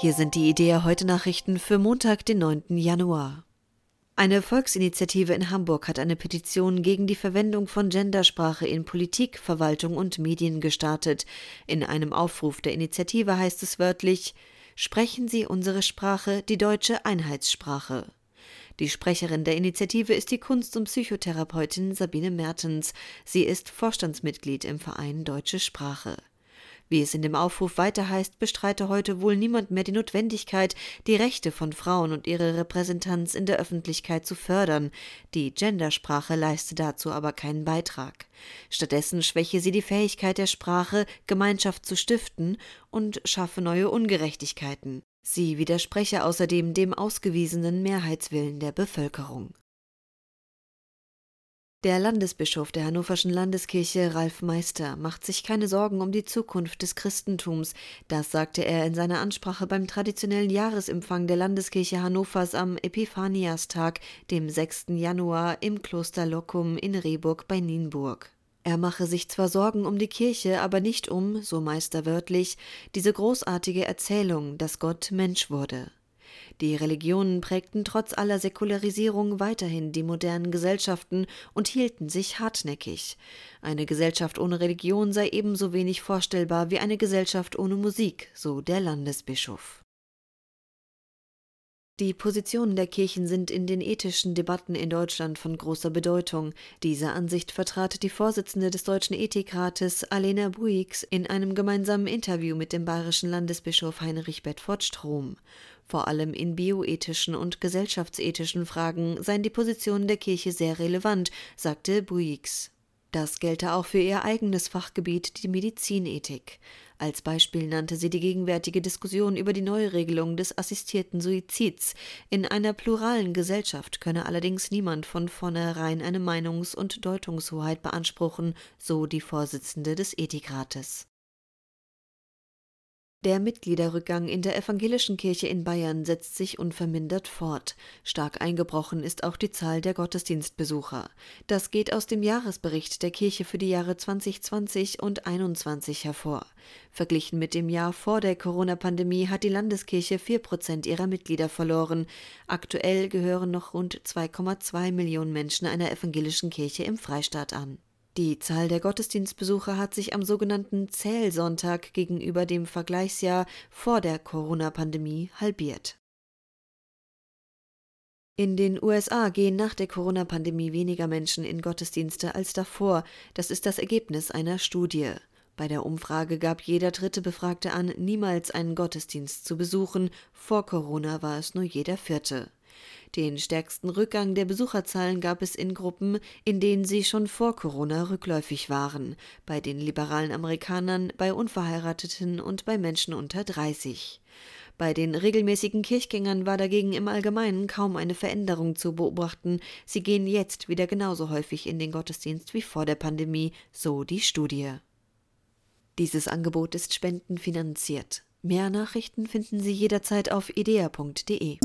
Hier sind die Idee heute Nachrichten für Montag, den 9. Januar. Eine Volksinitiative in Hamburg hat eine Petition gegen die Verwendung von Gendersprache in Politik, Verwaltung und Medien gestartet. In einem Aufruf der Initiative heißt es wörtlich Sprechen Sie unsere Sprache, die deutsche Einheitssprache. Die Sprecherin der Initiative ist die Kunst- und Psychotherapeutin Sabine Mertens. Sie ist Vorstandsmitglied im Verein Deutsche Sprache. Wie es in dem Aufruf weiter heißt, bestreite heute wohl niemand mehr die Notwendigkeit, die Rechte von Frauen und ihre Repräsentanz in der Öffentlichkeit zu fördern. Die Gendersprache leiste dazu aber keinen Beitrag. Stattdessen schwäche sie die Fähigkeit der Sprache, Gemeinschaft zu stiften und schaffe neue Ungerechtigkeiten. Sie widerspreche außerdem dem ausgewiesenen Mehrheitswillen der Bevölkerung. Der Landesbischof der Hannoverschen Landeskirche, Ralf Meister, macht sich keine Sorgen um die Zukunft des Christentums. Das sagte er in seiner Ansprache beim traditionellen Jahresempfang der Landeskirche Hannovers am Epiphaniastag, dem 6. Januar im Kloster Locum in Rehburg bei Nienburg. Er mache sich zwar Sorgen um die Kirche, aber nicht um, so Meister wörtlich, diese großartige Erzählung, dass Gott Mensch wurde. Die Religionen prägten trotz aller Säkularisierung weiterhin die modernen Gesellschaften und hielten sich hartnäckig. Eine Gesellschaft ohne Religion sei ebenso wenig vorstellbar wie eine Gesellschaft ohne Musik, so der Landesbischof. Die Positionen der Kirchen sind in den ethischen Debatten in Deutschland von großer Bedeutung. Diese Ansicht vertrat die Vorsitzende des Deutschen Ethikrates Alena Buix in einem gemeinsamen Interview mit dem bayerischen Landesbischof Heinrich Bedford Strom. Vor allem in bioethischen und gesellschaftsethischen Fragen seien die Positionen der Kirche sehr relevant, sagte Buix. Das gelte auch für ihr eigenes Fachgebiet, die Medizinethik. Als Beispiel nannte sie die gegenwärtige Diskussion über die Neuregelung des assistierten Suizids. In einer pluralen Gesellschaft könne allerdings niemand von vornherein eine Meinungs- und Deutungshoheit beanspruchen, so die Vorsitzende des Ethikrates. Der Mitgliederrückgang in der evangelischen Kirche in Bayern setzt sich unvermindert fort. Stark eingebrochen ist auch die Zahl der Gottesdienstbesucher. Das geht aus dem Jahresbericht der Kirche für die Jahre 2020 und 2021 hervor. Verglichen mit dem Jahr vor der Corona-Pandemie hat die Landeskirche vier Prozent ihrer Mitglieder verloren. Aktuell gehören noch rund 2,2 Millionen Menschen einer evangelischen Kirche im Freistaat an. Die Zahl der Gottesdienstbesucher hat sich am sogenannten Zählsonntag gegenüber dem Vergleichsjahr vor der Corona-Pandemie halbiert. In den USA gehen nach der Corona-Pandemie weniger Menschen in Gottesdienste als davor. Das ist das Ergebnis einer Studie. Bei der Umfrage gab jeder dritte Befragte an, niemals einen Gottesdienst zu besuchen. Vor Corona war es nur jeder vierte. Den stärksten Rückgang der Besucherzahlen gab es in Gruppen, in denen sie schon vor Corona rückläufig waren, bei den liberalen Amerikanern, bei Unverheirateten und bei Menschen unter 30. Bei den regelmäßigen Kirchgängern war dagegen im Allgemeinen kaum eine Veränderung zu beobachten. Sie gehen jetzt wieder genauso häufig in den Gottesdienst wie vor der Pandemie, so die Studie. Dieses Angebot ist spendenfinanziert. Mehr Nachrichten finden Sie jederzeit auf idea.de.